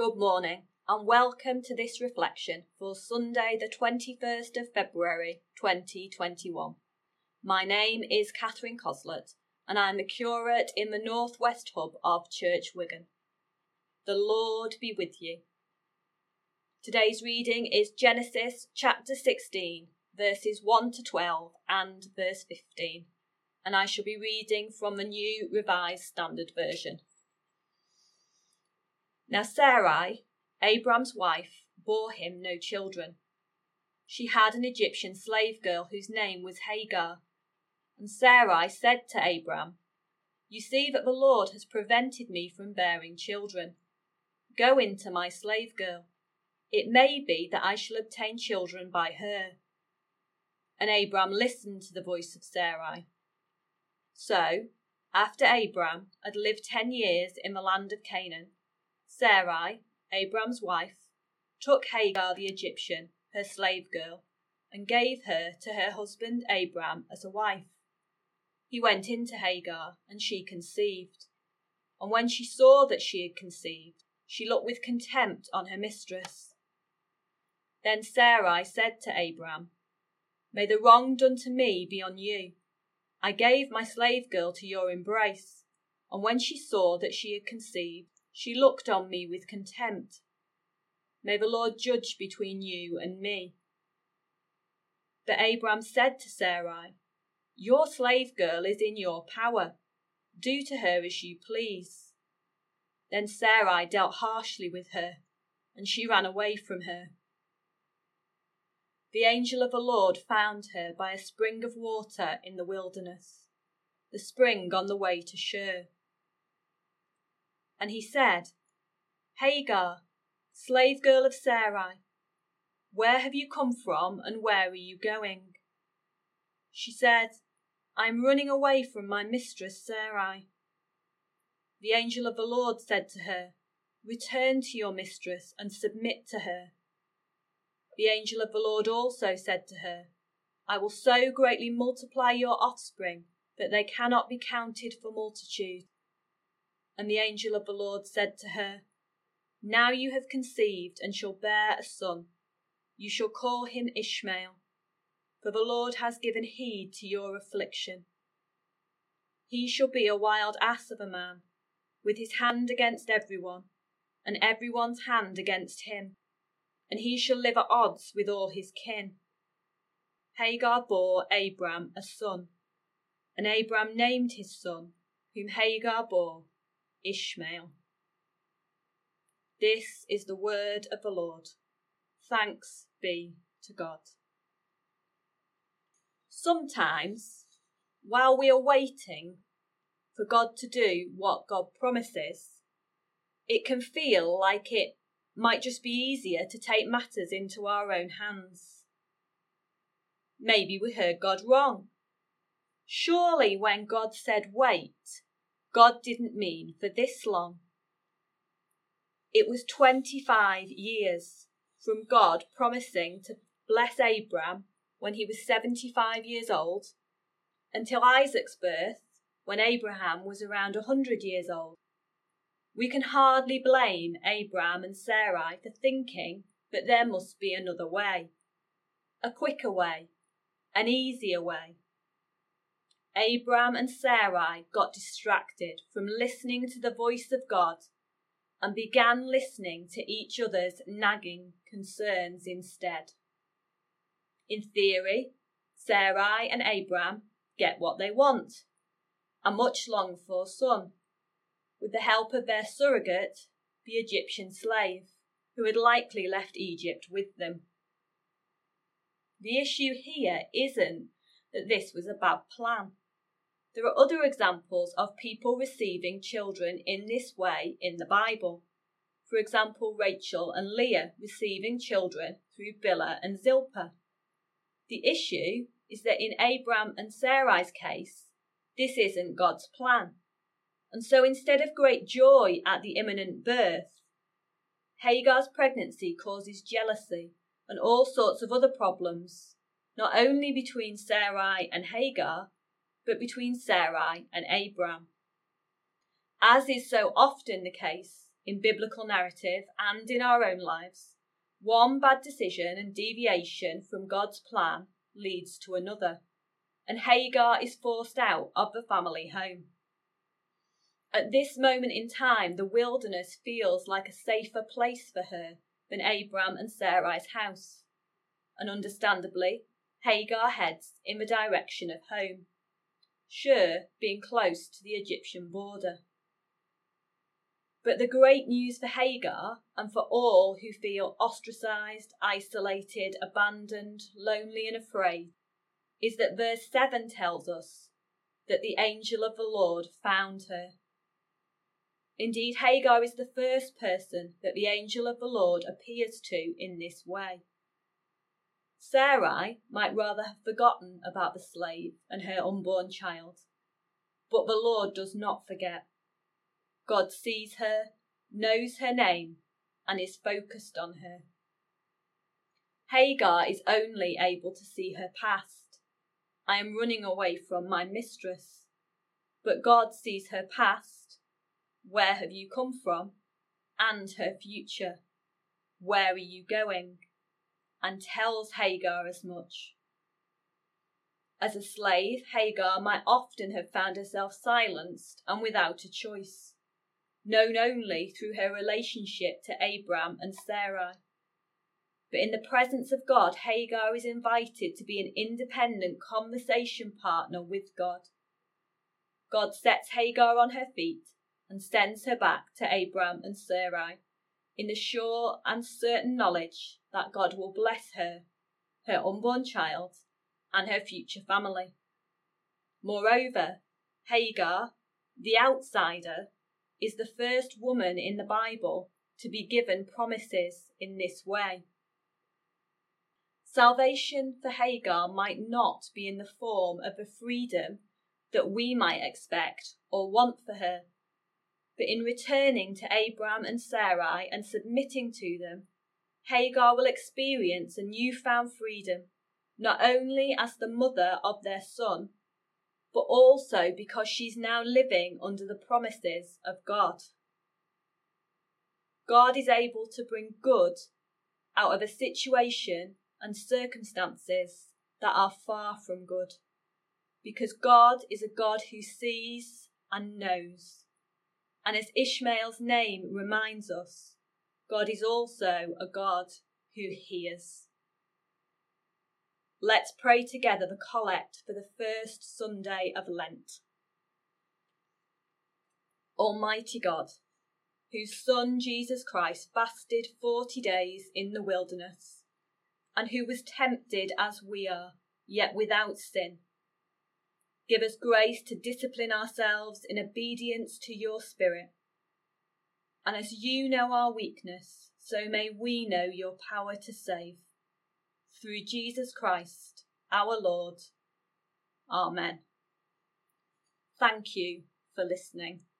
Good morning and welcome to this reflection for Sunday, the 21st of February 2021. My name is Catherine Cosslett and I'm the curate in the Northwest Hub of Church Wigan. The Lord be with you. Today's reading is Genesis chapter 16, verses 1 to 12 and verse 15, and I shall be reading from the New Revised Standard Version. Now Sarai, Abram's wife, bore him no children. She had an Egyptian slave girl whose name was Hagar. And Sarai said to Abram, You see that the Lord has prevented me from bearing children. Go into my slave girl. It may be that I shall obtain children by her. And Abram listened to the voice of Sarai. So, after Abram had lived ten years in the land of Canaan, Sarai, Abram's wife, took Hagar the Egyptian, her slave girl, and gave her to her husband Abram as a wife. He went into Hagar, and she conceived. And when she saw that she had conceived, she looked with contempt on her mistress. Then Sarai said to Abram, May the wrong done to me be on you. I gave my slave girl to your embrace, and when she saw that she had conceived, she looked on me with contempt. May the Lord judge between you and me. But Abram said to Sarai, Your slave girl is in your power. Do to her as you please. Then Sarai dealt harshly with her, and she ran away from her. The angel of the Lord found her by a spring of water in the wilderness, the spring on the way to Shur. And he said, Hagar, slave girl of Sarai, where have you come from and where are you going? She said, I am running away from my mistress Sarai. The angel of the Lord said to her, Return to your mistress and submit to her. The angel of the Lord also said to her, I will so greatly multiply your offspring that they cannot be counted for multitude. And the angel of the Lord said to her, Now you have conceived and shall bear a son. You shall call him Ishmael, for the Lord has given heed to your affliction. He shall be a wild ass of a man, with his hand against everyone, and everyone's hand against him, and he shall live at odds with all his kin. Hagar bore Abram a son, and Abram named his son, whom Hagar bore, Ishmael. This is the word of the Lord. Thanks be to God. Sometimes, while we are waiting for God to do what God promises, it can feel like it might just be easier to take matters into our own hands. Maybe we heard God wrong. Surely, when God said wait, God didn't mean for this long. It was 25 years from God promising to bless Abram when he was 75 years old until Isaac's birth when Abraham was around 100 years old. We can hardly blame Abram and Sarai for thinking that there must be another way, a quicker way, an easier way. Abram and Sarai got distracted from listening to the voice of God and began listening to each other's nagging concerns instead. In theory, Sarai and Abram get what they want a much longed for son, with the help of their surrogate, the Egyptian slave, who had likely left Egypt with them. The issue here isn't that this was a bad plan. There are other examples of people receiving children in this way in the Bible. For example, Rachel and Leah receiving children through Bilhah and Zilpah. The issue is that in Abram and Sarai's case, this isn't God's plan. And so instead of great joy at the imminent birth, Hagar's pregnancy causes jealousy and all sorts of other problems, not only between Sarai and Hagar, but between Sarai and Abram. As is so often the case, in biblical narrative and in our own lives, one bad decision and deviation from God's plan leads to another, and Hagar is forced out of the family home. At this moment in time, the wilderness feels like a safer place for her than Abram and Sarai's house. And understandably, Hagar heads in the direction of home, Shur being close to the Egyptian border. But the great news for Hagar and for all who feel ostracized, isolated, abandoned, lonely, and afraid is that verse 7 tells us that the angel of the Lord found her. Indeed, Hagar is the first person that the angel of the Lord appears to in this way. Sarai might rather have forgotten about the slave and her unborn child, but the Lord does not forget. God sees her, knows her name, and is focused on her. Hagar is only able to see her past. I am running away from my mistress. But God sees her past where have you come from? And her future. Where are you going? And tells Hagar as much. As a slave, Hagar might often have found herself silenced and without a choice, known only through her relationship to Abram and Sarai. But in the presence of God, Hagar is invited to be an independent conversation partner with God. God sets Hagar on her feet and sends her back to Abram and Sarai in the sure and certain knowledge that God will bless her, her unborn child, and her future family. Moreover, Hagar, the outsider, is the first woman in the Bible to be given promises in this way. Salvation for Hagar might not be in the form of a freedom that we might expect or want for her but in returning to Abram and Sarai and submitting to them, Hagar will experience a newfound freedom, not only as the mother of their son, but also because she's now living under the promises of God. God is able to bring good out of a situation and circumstances that are far from good, because God is a God who sees and knows. And as Ishmael's name reminds us, God is also a God who hears. Let's pray together the collect for the first Sunday of Lent. Almighty God, whose Son Jesus Christ fasted forty days in the wilderness, and who was tempted as we are, yet without sin Give us grace to discipline ourselves in obedience to your Spirit. And as you know our weakness, so may we know your power to save. Through Jesus Christ, our Lord. Amen. Thank you for listening.